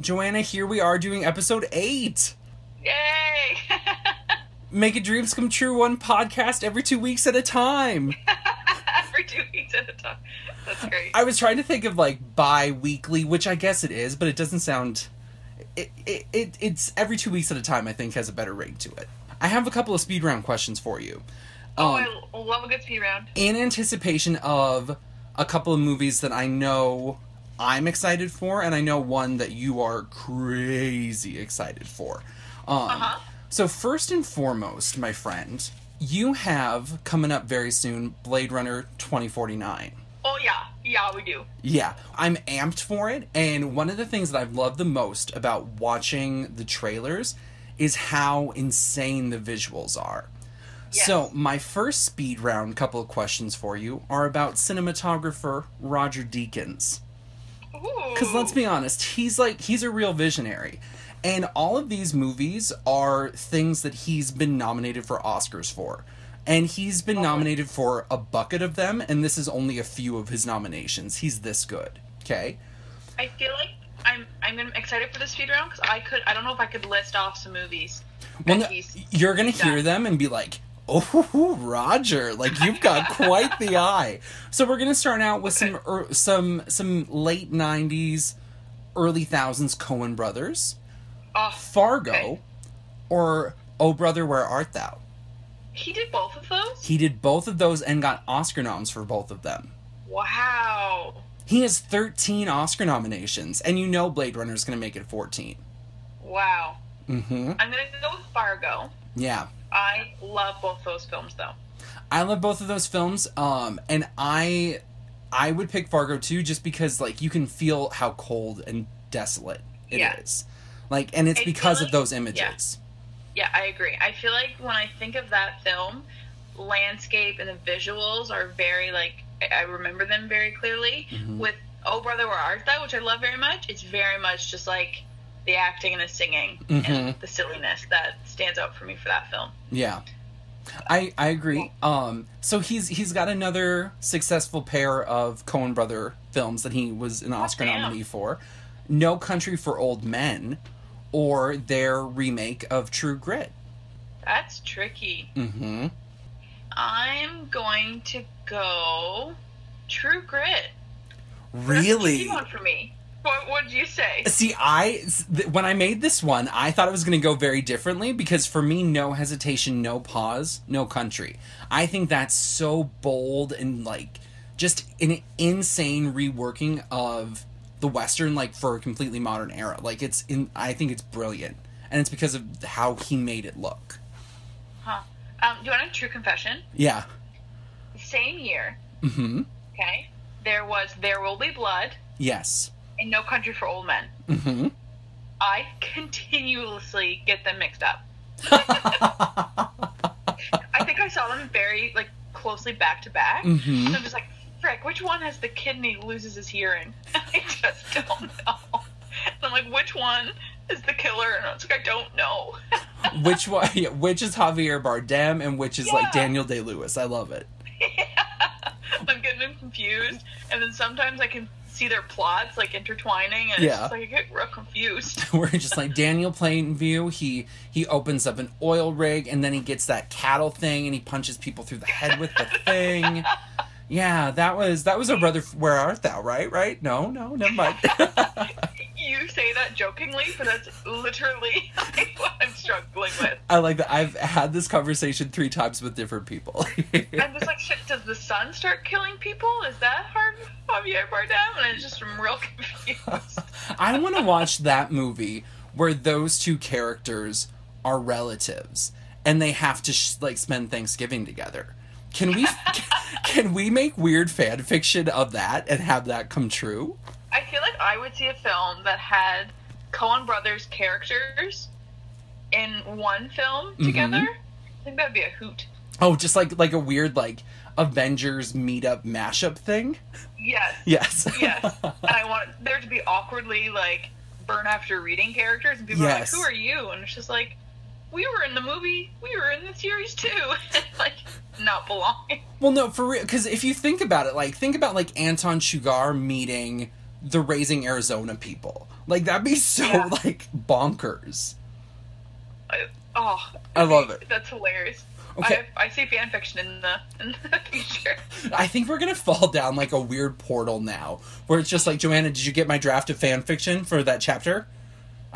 Joanna, here we are doing episode eight. Yay! Making dreams come true one podcast every two weeks at a time. For two weeks at a time. That's great. I was trying to think of like bi weekly, which I guess it is, but it doesn't sound. It, it, it It's every two weeks at a time, I think, has a better ring to it. I have a couple of speed round questions for you. oh, Um, I love a good speed round. in anticipation of a couple of movies that I know I'm excited for, and I know one that you are crazy excited for. Um, Uh-huh. So, first and foremost, my friend, you have coming up very soon Blade Runner 2049. Oh, yeah. Yeah, we do. Yeah, I'm amped for it. And one of the things that I've loved the most about watching the trailers is how insane the visuals are. Yes. So, my first speed round couple of questions for you are about cinematographer Roger Deakins. Because let's be honest, he's like, he's a real visionary. And all of these movies are things that he's been nominated for Oscars for. And he's been nominated for a bucket of them, and this is only a few of his nominations. He's this good. Okay? I feel like I'm I'm excited for the speed round because I could I don't know if I could list off some movies. Well, no, you're gonna hear done. them and be like, "Oh, Roger! Like you've got quite the eye." So we're gonna start out with some er, some some late '90s, early thousands Coen brothers, Oh, Fargo, Okay. or Oh Brother, Where Art Thou? he did both of those. He did both of those and got Oscar noms for both of them. Wow. He has 13 Oscar nominations, and you know Blade Runner is gonna make it 14. Wow. Mm-hmm. I'm gonna go with Fargo. Yeah. I love both those films though. I love both of those films. Um, and I, I would pick Fargo too, just because like you can feel how cold and desolate it is. Yeah. Like, and it's I because of those images. Yeah, I agree. I feel like when I think of that film, landscape and the visuals are very like I remember them very clearly. Mhm. With Oh Brother Where Art Thou, which I love very much, it's very much just like the acting and the singing and Mhm. the silliness that stands out for me for that film. Yeah. I I agree. Um, so he's he's got another successful pair of Coen brother films that he was an Oscar damn. nominee for, No Country for Old Men, or their remake of True Grit. That's tricky. Mm-hmm. I'm going to go True Grit. That's a Really? tricky one for me. What would you say? See, I when I made this one, I thought it was going to go very differently because for me, no hesitation, no pause, no country. I think that's so bold and like just an insane reworking of the western, like for a completely modern era. Like it's in, I think it's brilliant, and it's because of how he made it look. Huh. Um, do you want a true confession? Yeah. Same year, Hmm. okay, there was There Will Be Blood Yes. And No Country for Old Men. Hmm. I continuously get them mixed up. I think I saw them very like closely back to back. Mhm. So I'm just like, frick, which one has the kidney loses his hearing? I just don't know. And I'm like, which one is the killer? And I was like, I don't know. which one? Yeah, which is Javier Bardem and which is like Daniel Day Lewis? I love it. I'm getting them confused, and then sometimes I can see their plots like intertwining, and Yeah. it's just like I get real confused. We're just like Daniel Plainview. He he opens up an oil rig and then he gets that cattle thing and he punches people through the head with the thing. Yeah, that was that was a brother. Where art thou? Right, right? No, no, never mind. you say that jokingly, but that's literally like, what I'm struggling with. I like that. I've had this conversation three times with different people. I'm just like, shit, does the sun start killing people? Is that hard, Javier Bardem? And it's just real confused. I want to watch that movie where those two characters are relatives and they have to sh- like spend Thanksgiving together. Can we can we make weird fan fiction of that and have that come true? I feel like I would see a film that had Coen Brothers characters in one film mm-hmm. together. I think that'd be a hoot. Oh, just like like a weird like Avengers meetup mashup thing. Yes. Yes. Yes. and I want there to be awkwardly like burn after reading characters, and people Yes. are like, "Who are you?" And it's just like, "We were in the movie. We were in the series too." like, not belonging. well, no, for real. Because if you think about it, like think about like Anton Chigurh meeting the Raising Arizona people. Like that'd be so Yeah. like bonkers. I, oh, I love it. That's hilarious. Okay. I, I see fan fiction in the in the future. I think we're gonna fall down like a weird portal now, where it's just like, Joanna, did you get my draft of fan fiction for that chapter?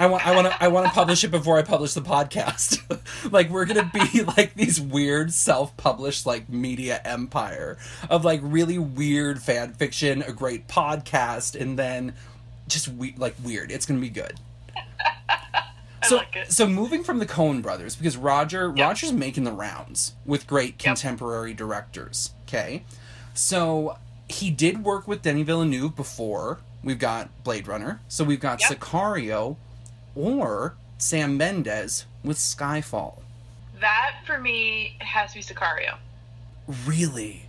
I want, I want to, I want to publish it before I publish the podcast. like we're gonna be like these weird self-published like media empire of like really weird fan fiction, a great podcast, and then just we- like weird. It's gonna be good. So, like so moving from the Coen brothers, because Roger Yep. Roger's making the rounds with great contemporary directors. Okay, so he did work with Denis Villeneuve before. We've got Blade Runner, so we've got Yep. Sicario, or Sam Mendes with Skyfall. That for me has to be Sicario. Really.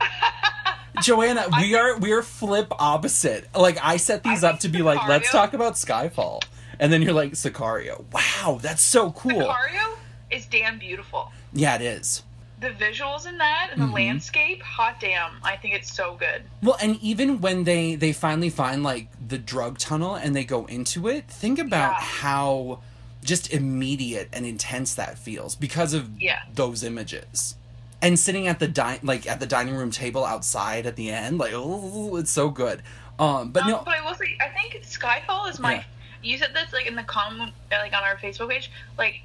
Joanna, we are we are flip opposite. Like I set these I up to be like, let's talk about Skyfall, and then you're like Sicario. Wow, that's so cool. Sicario is damn beautiful. Yeah, it is. The visuals in that and the Mhm. landscape, hot damn! I think it's so good. Well, and even when they they finally find like the drug tunnel and they go into it, think about Yeah. how just immediate and intense that feels because of Yeah. those images. And sitting at the di- like at the dining room table outside at the end, like oh, it's so good. Um, but Um, no, but I will say, I think Skyfall is my. Yeah. You said this like in the comment, like on our Facebook page. Like,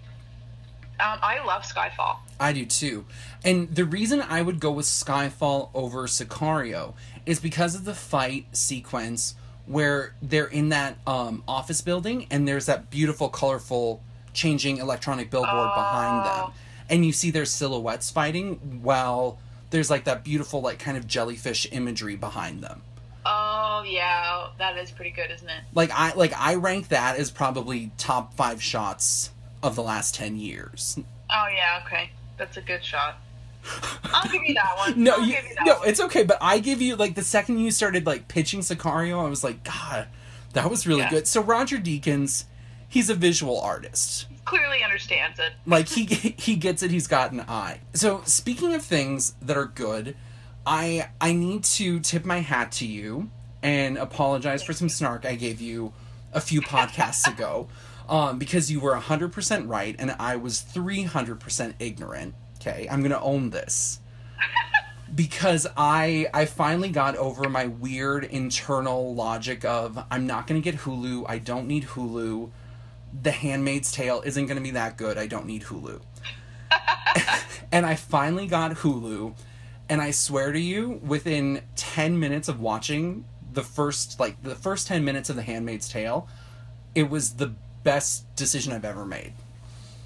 um, I love Skyfall. I do too. And the reason I would go with Skyfall over Sicario is because of the fight sequence where they're in that um, office building and there's that beautiful, colorful, changing electronic billboard behind them. Oh. And you see their silhouettes fighting while there's like that beautiful, like kind of jellyfish imagery behind them. Oh yeah, that is pretty good, isn't it? Like I like I rank that as probably top five shots of the last ten years. Oh yeah, okay, that's a good shot. I'll give you that one. No, you, you that no, one. it's okay. But I give you like the second you started like pitching Sicario, I was like, God, that was really Yeah. good. So Roger Deakins, he's a visual artist. clearly understands it. Like he he gets it. He's got an eye. So speaking of things that are good, I I need to tip my hat to you and apologize for some snark I gave you a few podcasts ago. Um, because you were 100% right and I was 300% ignorant. Okay, I'm gonna own this because I I finally got over my weird internal logic of I'm not going to get Hulu. I don't need Hulu. The Handmaid's Tale isn't going to be that good. I don't need Hulu. and I finally got Hulu and I swear to you within 10 minutes of watching the first like the first 10 minutes of The Handmaid's Tale, it was the best decision I've ever made.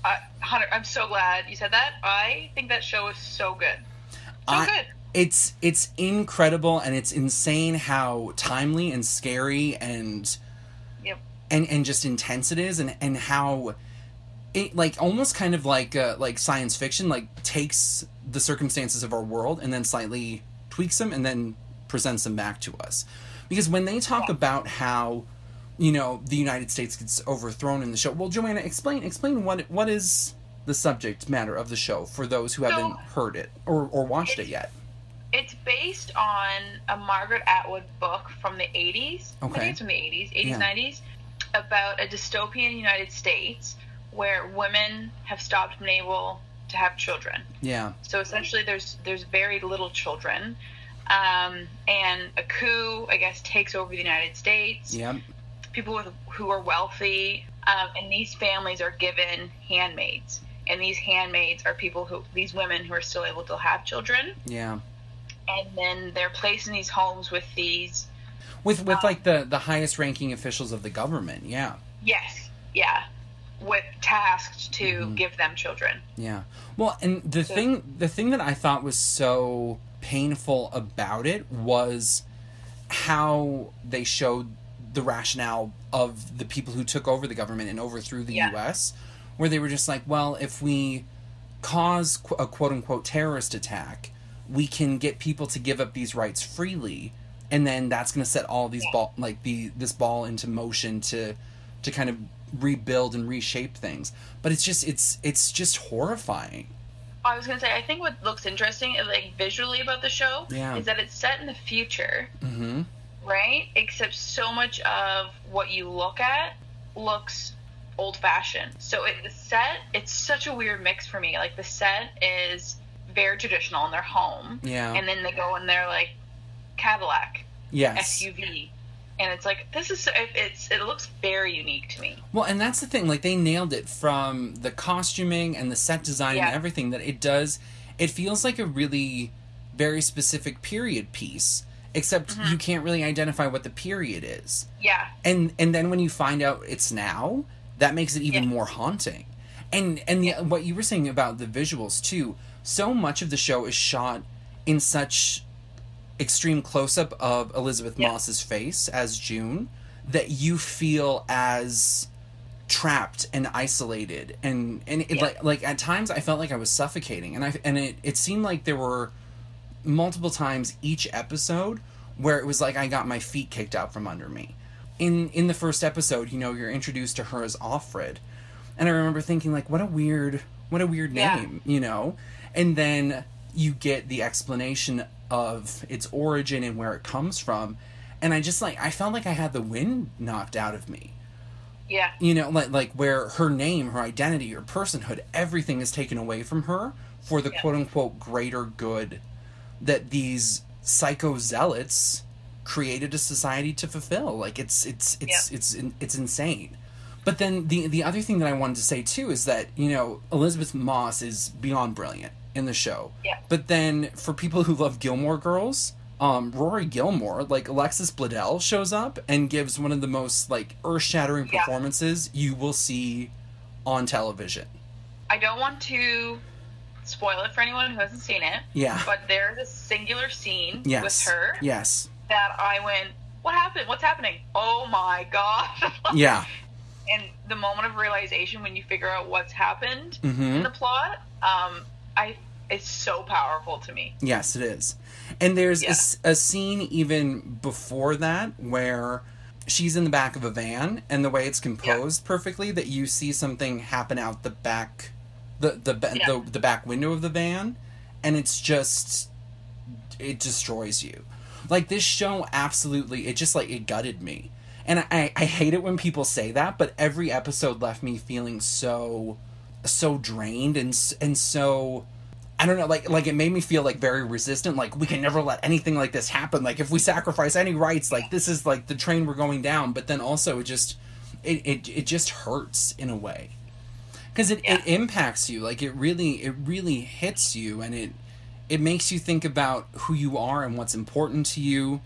I, Hunter, I'm so glad you said that. I think that show is so good. So I- good. it's it's incredible and it's insane how timely and scary and Yep. and and just intense it is and and how it like almost kind of like uh, like science fiction like takes the circumstances of our world and then slightly tweaks them and then presents them back to us because when they talk Yeah. about how you know the United States gets overthrown in the show well Joanna explain explain what what is the subject matter of the show for those who So- haven't heard it or or watched it yet It's based on a Margaret Atwood book from the 80s. I Okay. think it's from the 80s, 80s, Yeah. 90s, about a dystopian United States where women have stopped being able to have children. yeah So essentially, there's there's very little children, um, and a coup, I guess, takes over the United States. yeah People with, who are wealthy, um, and these families are given handmaids, and these handmaids are people who these women who are still able to have children, yeah and then they're placed in these homes with these. with with Um, like the the highest ranking officials of the government yeah Yes, yeah, with tasked to Mhm. give them children. yeah well and the So- thing the thing that i thought was so painful about it was how they showed the rationale of the people who took over the government and overthrew the Yeah. us where they were just like well if we cause a quote unquote terrorist attack we can get people to give up these rights freely and then that's going to set all these Yeah. ball like the this ball into motion to to kind of rebuild and reshape things but it's just it's it's just horrifying I was gonna say, I think what looks interesting, like visually about the show, Yeah. is that it's set in the future, mm-hmm right? Except so much of what you look at looks old fashioned. So it, the set, it's such a weird mix for me. Like the set is very traditional in their home, Yeah. and then they go in their like Cadillac yes. SUV, and it's like this is it- it's it looks very unique to me. Well, and that's the thing. Like they nailed it from the costuming and the set design and everything. That it does. It feels like a really very specific period piece. Except you uh-huh. can't really identify what the period is. Yeah, and and then when you find out it's now that makes it even Yeah. more haunting and and the, what you were saying about the visuals too so much of the show is shot in such extreme close-up of elizabeth Yeah. moss's face as june that you feel as trapped and isolated and and it, Yeah. like like at times i felt like i was suffocating and i and it it seemed like there were multiple times each episode where it was like I got my feet kicked out from under me. In in the first episode, you know, you're introduced to her as Offred. And I remember thinking like what a weird what a weird Yeah. name, you know? And then you get the explanation of its origin and where it comes from. And I just like I felt like I had the wind knocked out of me. yeah, You know, like like where her name, her identity, her personhood, everything is taken away from her for the Yeah. quote unquote greater good that these psycho zealots created a society to fulfill. Like it's it's it's it's it's, it's insane. But then the the other thing that I wanted to say too is that you know Elisabeth Moss is beyond brilliant in the show. Yeah. But then for people who love Gilmore Girls, um, Rory Gilmore, like Alexis Bledel, shows up and gives one of the most like earth shattering Yeah. performances you will see on television. I don't want to spoil it for anyone who hasn't seen it, Yeah. but there's a singular scene yes. with her Yes. that I went, "What happened? What's happening? Oh my god!" Yeah. and the moment of realization when you figure out what's happened hmm in the plot, um, I it's so powerful to me. Yes, it is. And there's a Yeah. s- a, scene even before that where she's in the back of a van, and the way it's composed perfectly that you see something happen out the back, the the Yeah. the, the back window of the van, and it's just it destroys you. Like this show, absolutely, it just like it gutted me. And I, I hate it when people say that, but every episode left me feeling so, so drained and and so I don't know, like like it made me feel like very resistant. Like we can never let anything like this happen. Like if we sacrifice any rights, like this is like the train we're going down. But then also it just it it, it just hurts in a way because it, it impacts you. Like it really it really hits you, and it it makes you think about who you are and what's important to you,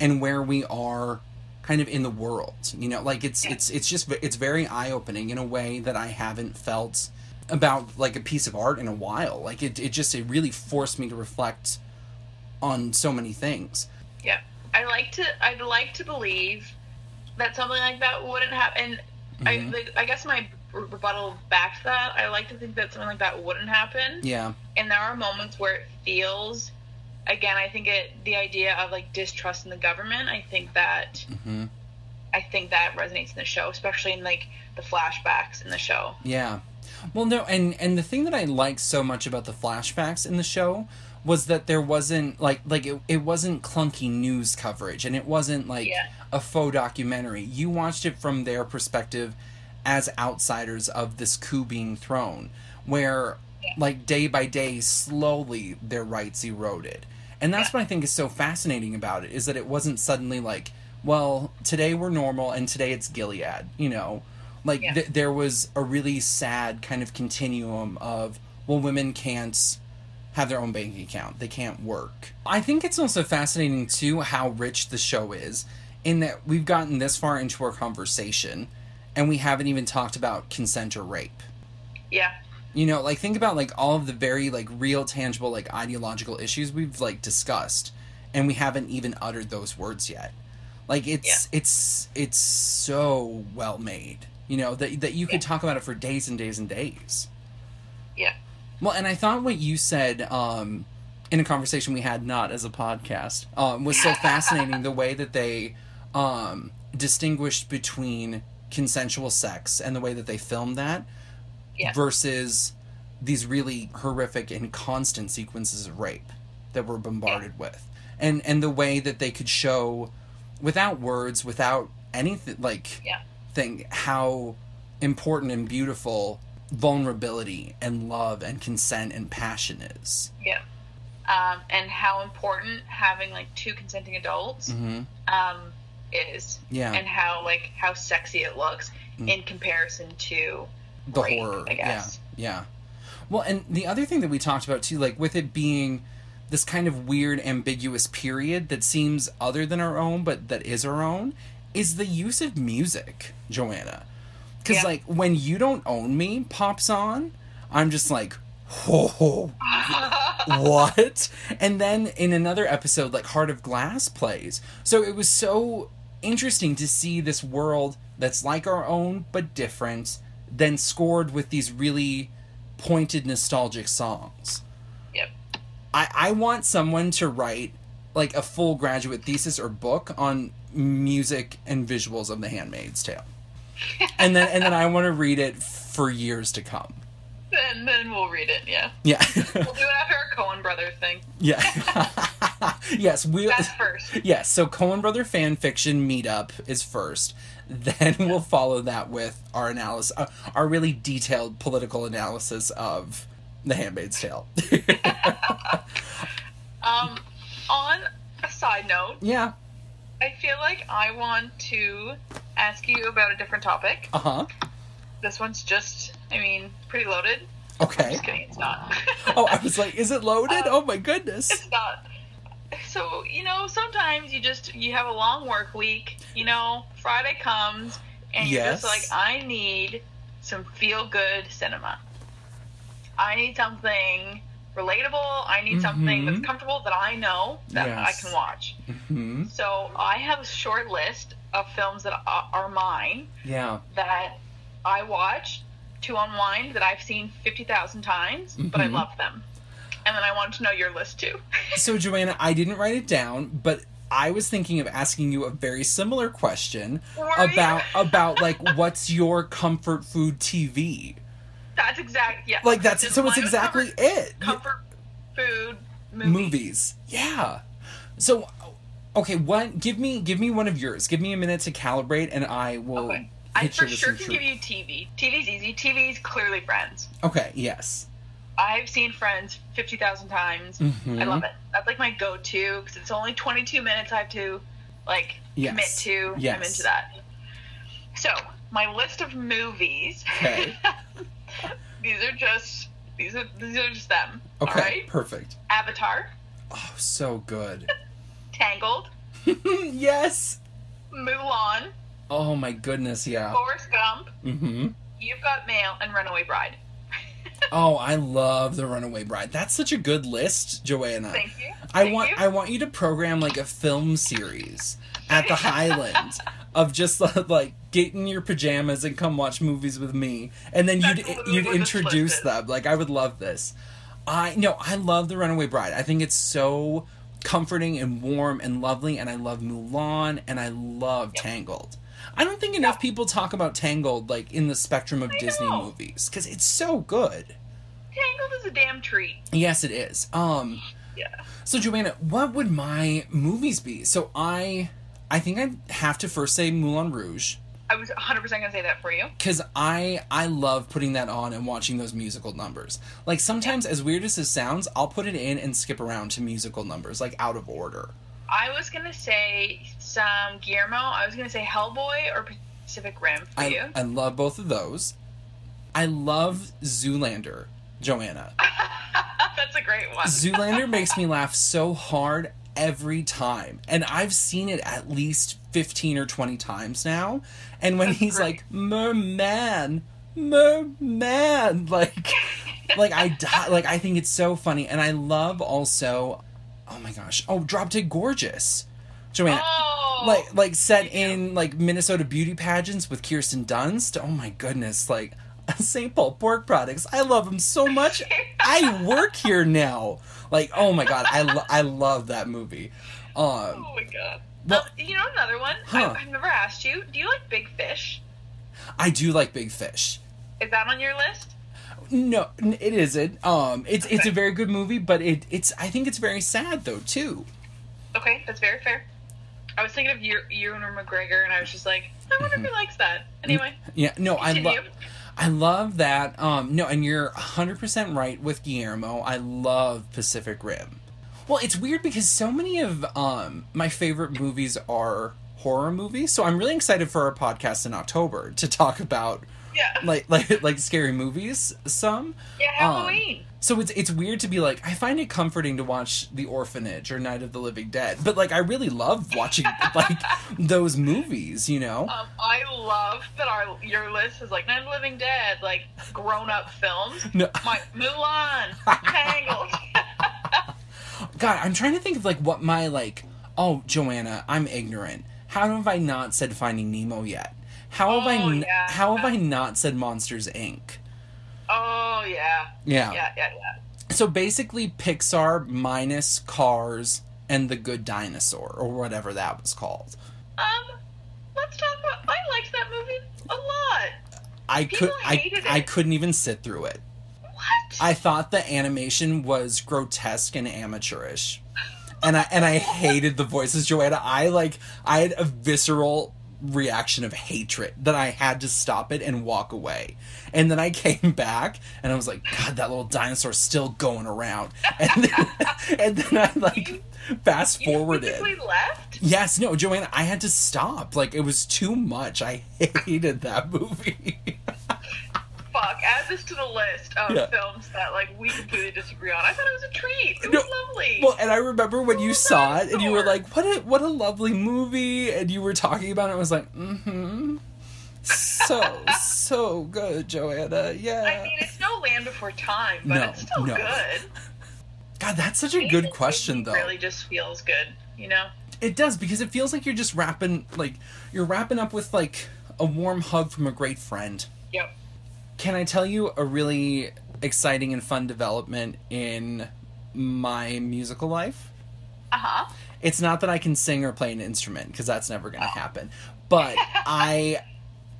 and where we are kind of in the world. You know, like it's Yeah. it's it's just it's very eye opening in a way that I haven't felt about like a piece of art in a while. Like it, it just it really forced me to reflect on so many things. Yeah, I like to. I'd like to believe that something like that wouldn't happen. I Mhm. like, I guess my rebuttal back to that. I like to think that something like that wouldn't happen. Yeah. And there are moments where it feels. Again, I think it the idea of like distrust in the government. I think that hmm I think that resonates in the show, especially in like the flashbacks in the show. Yeah. Well, no, and and the thing that I liked so much about the flashbacks in the show was that there wasn't like like it, it wasn't clunky news coverage and it wasn't like Yeah. a faux documentary. You watched it from their perspective as outsiders of this coup being thrown, where Yeah. like day by day, slowly their rights eroded. And that's Yeah. what I think is so fascinating about it is that it wasn't suddenly like, well, today we're normal and today it's Gilead, you know. Like Yeah. th- there was a really sad kind of continuum of well, women can't have their own bank account. They can't work. I think it's also fascinating too how rich the show is in that we've gotten this far into our conversation and we haven't even talked about consent or rape. Yeah, You know, like think about like all of the very like real tangible like ideological issues we've like discussed and we haven't even uttered those words yet. Like it's it's it's so well made. You know, that that you could Yeah. talk about it for days and days and days. yeah, Well, and I thought what you said um, in a conversation we had not as a podcast um, was so fascinating. the way that they um, distinguished between consensual sex and the way that they filmed that Yeah. versus these really horrific and constant sequences of rape that we're bombarded with, and and the way that they could show without words, without anything like Yeah. thing how important and beautiful vulnerability and love and consent and passion is. Yeah. Um, and how important having like two consenting adults hmm um, is. Yeah. And how like how sexy it looks Mm. in comparison to the rape, horror. I guess. Yeah. Yeah. Well, and the other thing that we talked about too, like with it being this kind of weird, ambiguous period that seems other than our own, but that is our own, is the use of music, Joanna. Because, Yeah. like, when You Don't Own Me pops on, I'm just like, whoa, what? And then in another episode, like Heart of Glass plays. So it was so interesting to see this world that's like our own but different, then scored with these really pointed nostalgic songs. Yep. I, I want someone to write like a full graduate thesis or book on music and visuals of The Handmaid's Tale. and then and then I want to read it for years to come. Then then we'll read it. Yeah. Yeah. We'll do it after our Coen brother thing. yeah. yes, we That's first. Yes, so Coen Brother fan fiction meetup is first. Then we'll follow that with our analysis, uh, our really detailed political analysis of The Handmaid's Tale. Um, on a side note, yeah. I feel like I want to ask you about a different topic. Uh huh. This one's just, I mean, pretty loaded. Okay. Just kidding, it's not. Oh, I was like, is it loaded? Um, oh my goodness. it's not. So, you know, sometimes you just, you have a long work week, you know, Friday comes, and you're just like, I need some feel good cinema. I need something relatable. I need something Mhm. that's comfortable that I know that Yes. I can watch. hmm So I have a short list of films that are are mine Yeah. that I watch to unwind that I've seen 50,000 times, but I Mhm. love them. And then I wanted to know your list too. So, Joanna, I didn't write it down, but I was thinking of asking you a very similar question about about like what's your comfort food TV? That's exact. Yeah. Like that's Just so it's exactly comfort, it. Comfort food movie. movies. Yeah. So okay, what give me give me one of yours. Give me a minute to calibrate and I will Okay. I for sure can give you TV. TV's easy. TV's clearly Friends. Okay, yes. I've seen Friends 50,000 times. Mhm. I love it. That's like my go-to because it's only 22 minutes I have to like Yes. commit to. I'm into that. So, my list of movies. Okay. these are just these are these are just them. Okay, All right. perfect. Avatar, Oh, so good. Tangled, yes. Mulan, Oh my goodness, yeah. Forrest Gump, Mm-hmm. You've Got Mail, and Runaway Bride. Oh, I love The Runaway Bride. That's such a good list, Joanna. Thank you. I Thank want you. I want you to program like a film series at the Highlands of just like get in your pajamas and come watch movies with me, and then you'd you'd introduce them. Like I would love this. I no, I love The Runaway Bride. I think it's so comforting and warm and lovely, and I love Mulan and I love Yep. Tangled. I don't think enough Yeah. people talk about Tangled like in the spectrum of I Disney know. movies because it's so good. Tangled is a damn treat. Yes, it is. Um, Yeah. so Joanna, what would my movies be? So I, I think I have to first say Moulin Rouge I was 100% going to say that for you. because I I love putting that on and watching those musical numbers. Like sometimes, as weird as it sounds, I'll put it in and skip around to musical numbers, like out of order. I was going to say some Guillermo. I was to say Hellboy or Pacific Rim for you. I I love both of those. I love Zoolander, Joanna. That's a great one. Zoolander makes me laugh so hard every time. And I've seen it at least 15 or 20 times now. And when That's he's great. like, merman, merman, like, like I die, like I think it's so funny. And I love also, oh my gosh, oh, Drop Dead Gorgeous. Joanna. Oh, Like, like set in like Minnesota beauty pageants with Kirsten Dunst. Oh my goodness! Like St. Paul pork products. I love them so much. I work here now. Like, oh my god, I, lo- I love that movie. Um, Oh my god. Well- Um, you know another one? Huh. I, I've never asked you. Do you like Big Fish? I do like Big Fish. Is that on your list? No, it isn't. Um, it's it's a very good movie, but it it's I think it's very sad though too. Okay, that's very fair. I was thinking of you, Ewan McGregor, and I was just like, I wonder if he likes that. Anyway, Yeah, no, I love I love that. Um no, and you're 100% right with Guillermo. I love Pacific Rim. Well, it's weird because so many of um my favorite movies are horror movies. So I'm really excited for our podcast in October to talk about yeah, like like like scary movies some. yeah, um, Halloween. So it's it's weird to be like I find it comforting to watch The Orphanage or Night of the Living Dead, but like I really love watching like those movies, you know. Um, I love that our your list is like Night of the Living Dead, like grown up films. No. My Mulan, Tangled. God, I'm trying to think of like what my like. Oh, Joanna, I'm ignorant. How have I not said Finding Nemo yet? How have I? Oh, n- yeah. How have I not said Monsters Inc? oh yeah. Yeah. Yeah, yeah, yeah. So basically, Pixar minus Cars and The Good Dinosaur or whatever that was called. Um, let's talk about. I liked that movie a lot. I People could. I I couldn't even sit through it. What? I thought the animation was grotesque and amateurish. And I and I hated the voices, Joanna. I like I had a visceral reaction of hatred that I had to stop it and walk away. And then I came back and I was like, God, that little dinosaur's still going around. And then, and then I like fast you forwarded. left. Yes, no, Joanna, I had to stop. Like it was too much. I hated that movie. Fuck. Add this to the list of Yeah. films that like we completely disagree on. I thought it was a treat. It No, was lovely. Well, and I remember when you saw it and you were like, "What a what a lovely movie," and you were talking about it. I was like, "Mm-hmm." So so good, Joanna. Yeah. I mean, it's no Land Before Time, but No, it's still no. good. God, that's such a Anything good question, though. Really, just feels good. You know. It does because it feels like you're just wrapping, like you're wrapping up with like a warm hug from a great friend. Yep. Can I tell you a really exciting and fun development in my musical life? Uh huh. it's not that I can sing or play an instrument because that's never going to happen. But I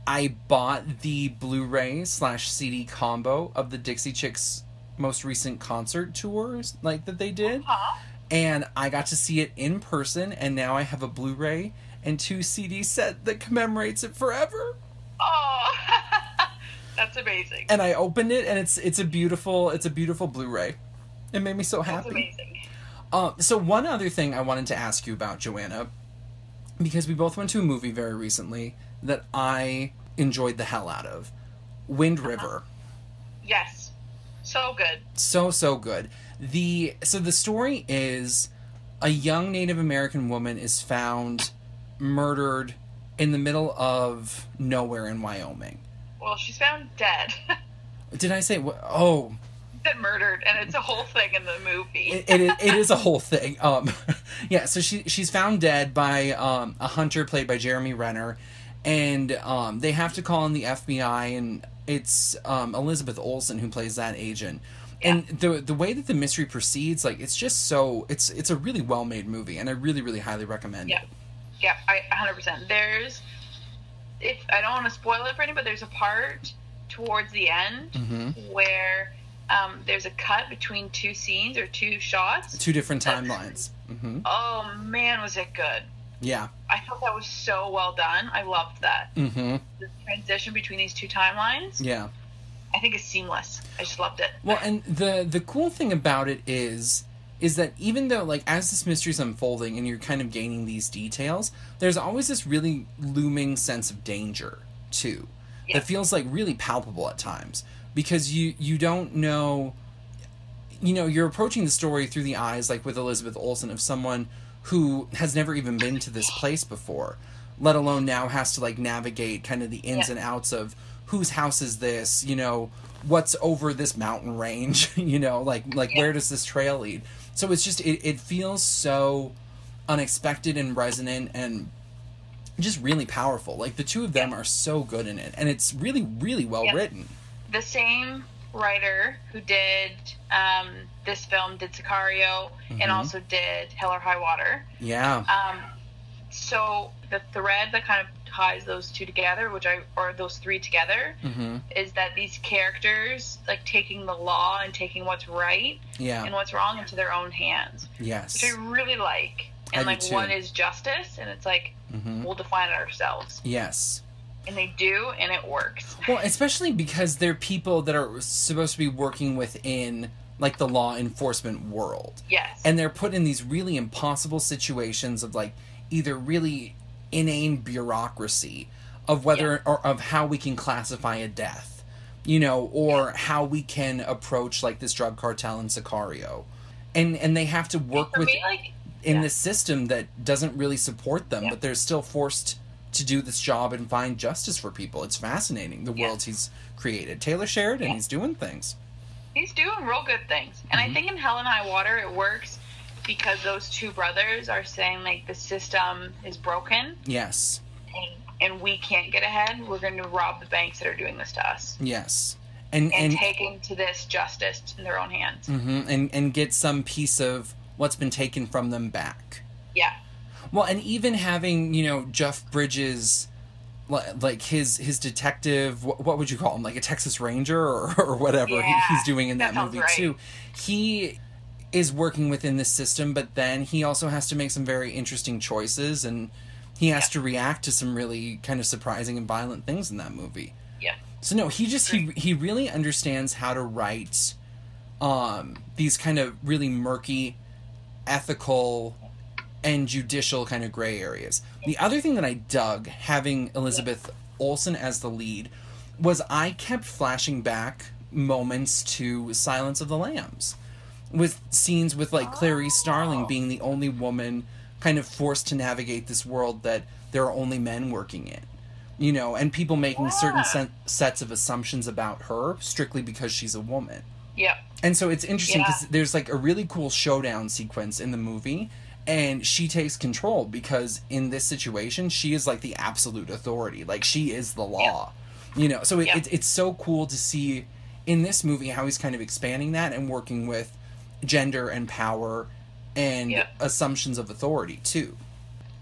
I bought the Blu-ray slash CD combo of the Dixie Chicks most recent concert tours like that they did, Huh. and I got to see it in person. And now I have a Blu-ray and two CD set that commemorates it forever. Oh, that's amazing. And I opened it, and it's it's a beautiful it's a beautiful Blu-ray. It made me so That's happy. amazing. Um, so one other thing I wanted to ask you about, Joanna, because we both went to a movie very recently that I enjoyed the hell out of, Wind River. Yes. So good. So so good. The so the story is a young Native American woman is found murdered in the middle of nowhere in Wyoming. Well, she's found dead. Did I say what? Oh, Been murdered, and it's a whole thing in the movie. it, it, is, it is a whole thing. Um, yeah, so she she's found dead by um, a hunter played by Jeremy Renner, and um, they have to call in the FBI, and it's um, Elizabeth Olsen who plays that agent. And the the way that the mystery proceeds, like it's just so it's it's a really well made movie, and I really really highly recommend Yeah. it. Yeah, I 100%. There's, if I don't want to spoil it for anybody, but there's a part towards the end Mhm. where um, there's a cut between two scenes or two shots. Two different timelines. hmm Oh man, was it good! Yeah. I thought that was so well done. I loved that. hmm The transition between these two timelines, Yeah. I think, it's seamless. I just loved it. Well, and the the cool thing about it is is that even though like as this mystery's unfolding and you're kind of gaining these details, there's always this really looming sense of danger too. Yeah. That feels like really palpable at times because you you don't know you know, you're approaching the story through the eyes like with Elizabeth Olsen of someone who has never even been to this place before, let alone now has to like navigate kind of the ins Yeah. and outs of whose house is this, you know, what's over this mountain range, you know, like like Yeah. where does this trail lead? So it's just it, it feels so unexpected and resonant and just really powerful. Like the two of them are so good in it and it's really really well Yeah. written. The same writer who did um, this film did Sicario Mhm. and also did Hell or High Water. Yeah. Um, so the thread that kind of ties those two together, which I or those three together, Mhm. is that these characters like taking the law and taking what's right Yeah. and what's wrong into their own hands, Yes. which I really like. And do like what is justice, and it's like Mhm. we'll define it ourselves, Yes. and they do, and it works. Well, especially because they're people that are supposed to be working within like the law enforcement world. Yes. And they're put in these really impossible situations of like either really inane bureaucracy of whether or of how we can classify a death, you know, or how we can approach like this drug cartel in Sicario. And and they have to work with me, like in yeah. this system that doesn't really support them, Yeah. but they're still forced to do this job and find justice for people. It's fascinating the Yeah. worlds he's created. Taylor Sheridan, Yeah. he's doing things. he's doing real good things, and Mm-hmm. I think in Hell and High Water it works because those two brothers are saying like the system is broken, Yes, and and we can't get ahead. We're going to rob the banks that are doing this to us, yes, and and, and taking to this justice in their own hands. Mm-hmm. and and get some piece of what's been taken from them back. Yeah. Well, and even having you know Jeff Bridges, like his his detective, what, would you call him, like a Texas Ranger or, or whatever he- Yeah, he's doing in that, that movie right. too. He is working within this system, but then he also has to make some very interesting choices, and he has Yeah. to react to some really kind of surprising and violent things in that movie. Yeah. So no, he just he he really understands how to write um these kind of really murky ethical and judicial kind of gray areas. The other thing that I dug having Elizabeth Olsen as the lead was I kept flashing back moments to Silence of the Lambs with scenes with like Clarice oh. Starling being the only woman kind of forced to navigate this world that there are only men working in. You know, and people making certain sen- sets of assumptions about her strictly because she's a woman. Yeah. And so it's interesting Yeah. because there's like a really cool showdown sequence in the movie, and she takes control because in this situation she is like the absolute authority, like she is the law, you know. So it, Yeah. it, it's so cool to see in this movie how he's kind of expanding that and working with gender and power and assumptions of authority too.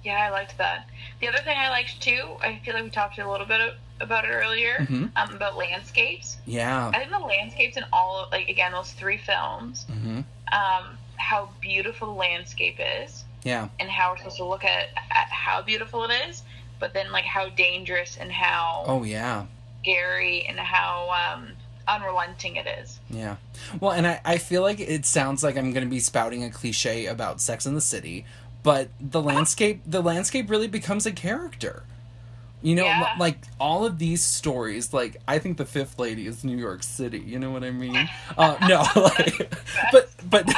Yeah, I liked that. The other thing I liked too, I feel like we talked a little bit about it earlier, Mhm. um, about landscapes. Yeah. I think the landscapes in all, of, like again, those three films, mm-hmm. um, how beautiful the landscape is, Yeah. and how we're supposed to look at, at how beautiful it is, but then like how dangerous and how Oh yeah. scary and how um, unrelenting it is. Yeah. Well, and I, I feel like it sounds like I'm going to be spouting a cliche about Sex in the City, but the landscape the landscape really becomes a character. You know, Yeah. like all of these stories, like I think the fifth lady is New York City. You know what I mean? Uh, no, like, but but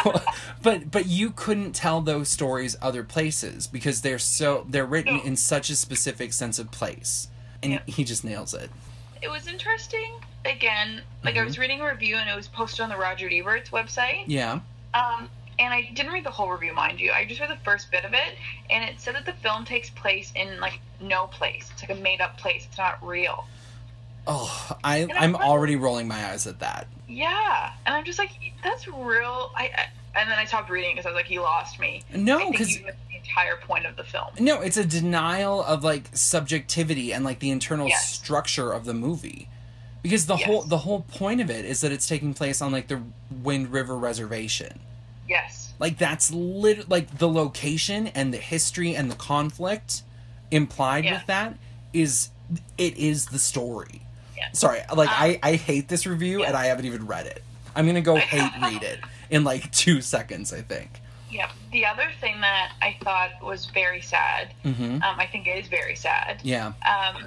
but but you couldn't tell those stories other places because they're so they're written in such a specific sense of place, and Yeah. he just nails it. It was interesting. Again, like I Mhm. was reading a review and it was posted on the Roger Ebert's website. Yeah. Um, and I didn't read the whole review, mind you. I just read the first bit of it, and it said that the film takes place in like no place. It's like a made up place. It's not real. Oh, I I'm I'm- already rolling my eyes at that. Yeah, and I'm just like, that's real. I, I and then I stopped reading because I was like, he lost me. No, because the entire point of the film. no, it's a denial of like subjectivity and like the internal Yes. structure of the movie. Because the whole the whole point of it is that it's taking place on like the Wind River Reservation. Yes. Like that's lit like the location and the history and the conflict implied Yeah. with that is it is the story. Yeah. Sorry, like Um, I I hate this review yeah. and I haven't even read it. I'm gonna go hate read it in like two seconds. I think. Yep. The other thing that I thought was very sad, Mm-hmm. um, I think it is very sad, Yeah. um,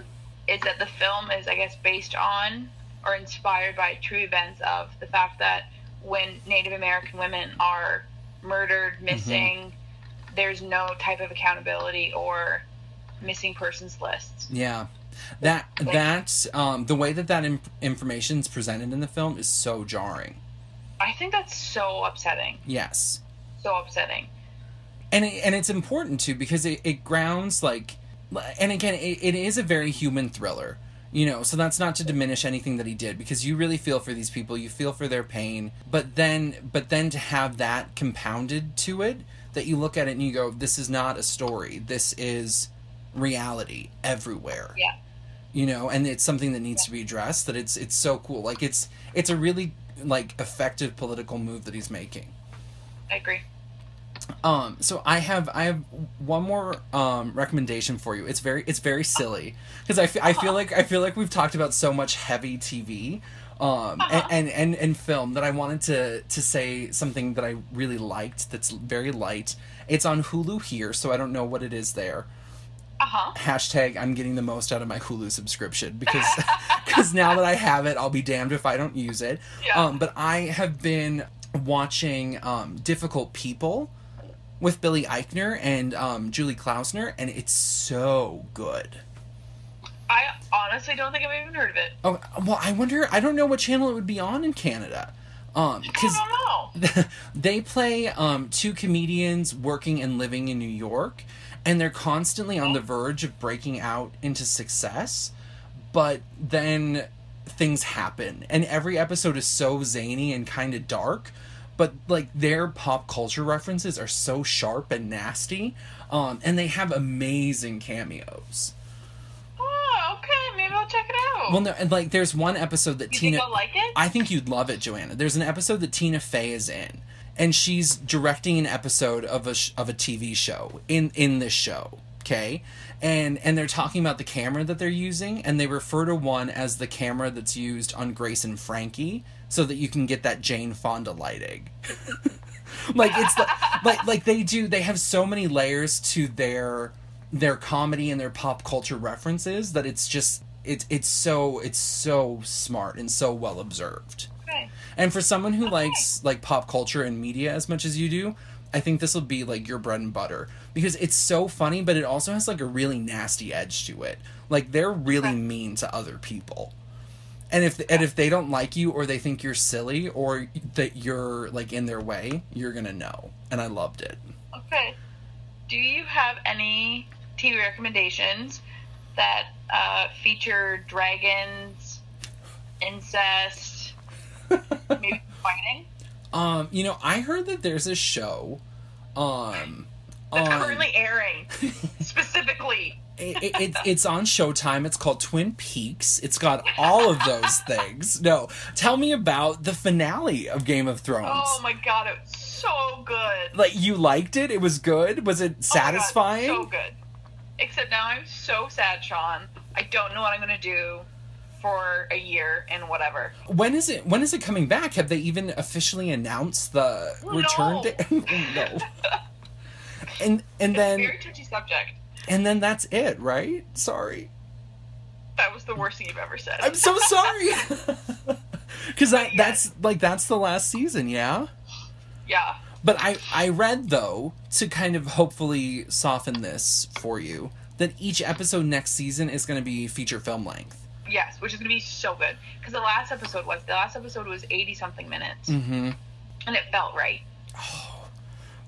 is that the film is, I guess, based on or inspired by true events of the fact that when Native American women are murdered, missing, there's no type of accountability or missing persons lists. Yeah, that that um, the way that that imp- information is presented in the film is so jarring. I think that's so upsetting. Yes, So upsetting. and it, and it's important too because it, it grounds like, and again, it, it is a very human thriller. You know, so that's not to diminish anything that he did because you really feel for these people, you feel for their pain, but then but then to have that compounded to it that you look at it and you go, this is not a story. This is reality everywhere. Yeah. you know and it's something that needs to be addressed that it's it's so cool like it's it's a really like effective political move that he's making I agree. Um, so I have I have one more um, recommendation for you. It's very it's very silly because I, f- I feel like I feel like we've talked about so much heavy TV um, and, and, and and film that I wanted to to say something that I really liked that's very light. It's on Hulu here, so I don't know what it is there. Uh huh. Hashtag I'm getting the most out of my Hulu subscription because because now that I have it, I'll be damned if I don't use it. Yeah. Um, but I have been watching um, Difficult People with Billy Eichner and um, Julie Klausner, and it's so good. I honestly don't think I've even heard of it. Oh well, I wonder. I don't know what channel it would be on in Canada. Um, because I don't know. they play um, two comedians working and living in New York, and they're constantly on the verge of breaking out into success, but then things happen, and every episode is so zany and kind of dark. But like their pop culture references are so sharp and nasty, um, and they have amazing cameos. Oh, okay. Maybe I'll check it out. Well, no, and like there's one episode that you Tina. think like it? I think you'd love it, Joanna. There's an episode that Tina Fey is in, and she's directing an episode of a sh- of a TV show in in this show. Okay, and and they're talking about the camera that they're using, and they refer to one as the camera that's used on Grace and Frankie, so that you can get that Jane Fonda lighting. like it's the, like like they do. They have so many layers to their their comedy and their pop culture references that it's just it's it's so it's so smart and so well observed. And for someone who likes like pop culture and media as much as you do, I think this will be like your bread and butter because it's so funny, but it also has like a really nasty edge to it. Like they're really Okay. mean to other people. And if and if they don't like you or they think you're silly or that you're like in their way, you're going to know. And I loved it. Okay. Do you have any TV recommendations that uh, feature dragons, incest, maybe fighting? Um, you know, I heard that there's a show um That's on- currently airing, specifically. it, it, it- it's on Showtime. It's called Twin Peaks. It's got all of those things. No, tell me about the finale of Game of Thrones. Oh my god, it was so good. Like you liked it? It was good. Was it Oh my God, satisfying? so good. Except now I'm so sad, Sean. I don't know what I'm gonna do for a year and whatever. when is it? When is it coming back? Have they even officially announced the return No. date? Oh, no. And and It's then very touchy subject. and then that's it, right? Sorry. That was the worst thing you've ever said. I'm so sorry. Because that Yeah. that's like that's the last season, yeah. yeah. But I I read though to kind of hopefully soften this for you that each episode next season is going to be feature film length. Yes, which is gonna be so good. Because the last episode was the last episode was eighty something minutes, Mm-hmm. and it felt right. Oh,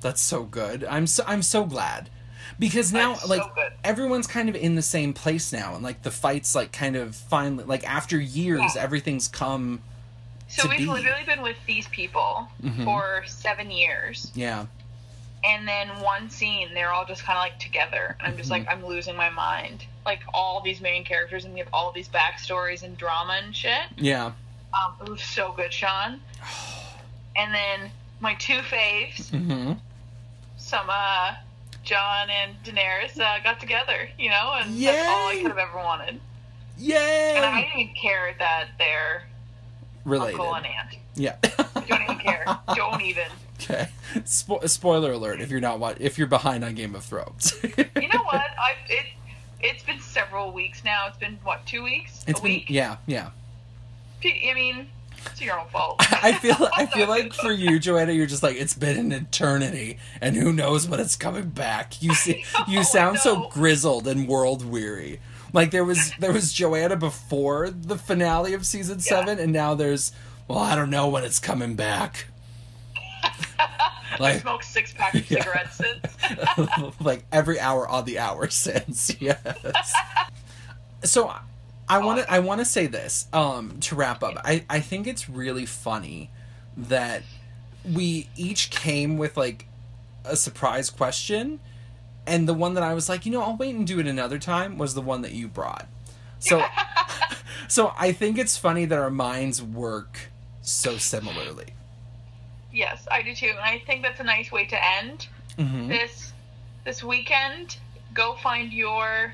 That's so good. I'm so I'm so glad because now That's like good. everyone's kind of in the same place now, and like the fights like kind of finally like after years Yeah. everything's come. So to we've be. literally been with these people Mhm. for seven years, Yeah. and then one scene they're all just kind of like together, and I'm just Mhm. like I'm losing my mind. Like all these main characters, and we have all these backstories and drama and shit. Yeah. Um, it was so good, Sean. And then my two faves, Mm-hmm. some uh, Jon and Daenerys uh, got together, you know, and that's all I could have ever wanted. Yay! And I didn't even care that they're Related. uncle and aunt. Yeah. Don't even care. Don't even. okay. Spo- spoiler alert if you're not if you're behind on Game of Thrones. You know what? I it it's been several weeks now. It's been what two weeks? It's a been week. yeah, yeah. I mean, it's your own fault. I feel I feel like for you, Joanna, you're just like it's been an eternity, and who knows when it's coming back. You see, you I sound so grizzled and world weary. Like there was there was Joanna before the finale of season seven, and now there's well, I don't know when it's coming back. I Like smoked six pack of Yeah. cigarettes since. like every hour on the hour since yes. So I want to I want to say this um to wrap up. I I think it's really funny that we each came with like a surprise question and the one that I was like, you know, I'll wait and do it another time was the one that you brought. So so I think it's funny that our minds work so similarly. Yes, I do too, and I think that's a nice way to end. Mhm. this this weekend, go find your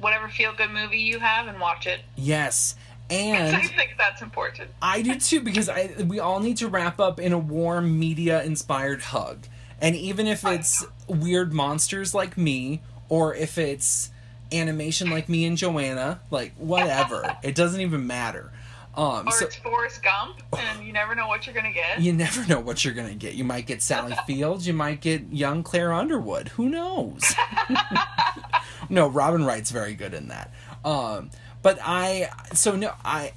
whatever feel good movie you have and watch it. Yes. And I think that's important. I do too because I we all need to wrap up in a warm media inspired hug. And even if it's weird monsters like me or if it's animation like me and Joanna, like whatever, it doesn't even matter. Um Or so it's Forrest Gump, and you never know what you're gonna get. you never know what you're going to get. You might get Sally Fields, you might get young Claire Underwood. Who knows? no, Robin Wright's very good in that. Um, but I, so no, I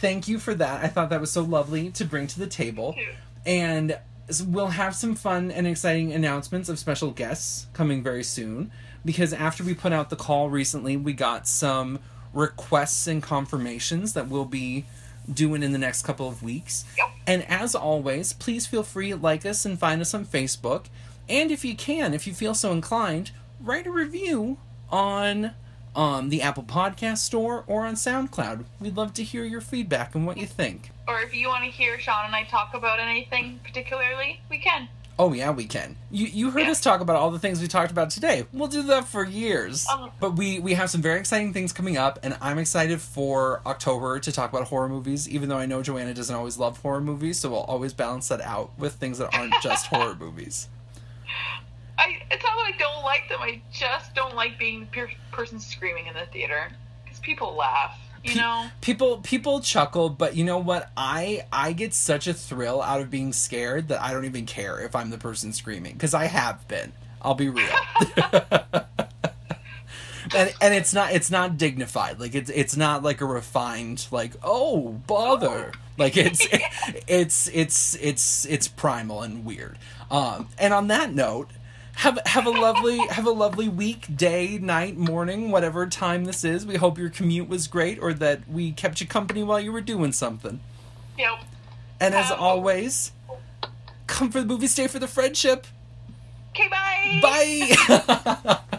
thank you for that. I thought that was so lovely to bring to the table. And we'll have some fun and exciting announcements of special guests coming very soon. Because after we put out the call recently, we got some requests and confirmations that we'll be doing in the next couple of weeks. Yep. And as always, please feel free to like us and find us on Facebook. And if you can, if you feel so inclined, write a review on um, the Apple Podcast Store or on SoundCloud. We'd love to hear your feedback and what you think. Or if you want to hear Sean and I talk about anything particularly, we can. Oh yeah, we can. You you heard Yeah. us talk about all the things we talked about today. We'll do that for years. Um, but we we have some very exciting things coming up, and I'm excited for October to talk about horror movies. Even though I know Joanna doesn't always love horror movies, so we'll always balance that out with things that aren't just horror movies. I it's not that I don't like them. I just don't like being the per- person screaming in the theater because people laugh. You Pe- know. People people chuckle, but you know what? I I get such a thrill out of being scared that I don't even care if I'm the person screaming because I have been. I'll be real. and and it's not it's not dignified. Like it's it's not like a refined like oh bother. Like it's it's it's it's it's primal and weird. Um, and on that note, have have a lovely have a lovely week, day, night, morning, whatever time this is. We hope your commute was great or that we kept you company while you were doing something. Yep. And as Um, always, come for the movie, stay for the friendship. Okay. Bye. Bye.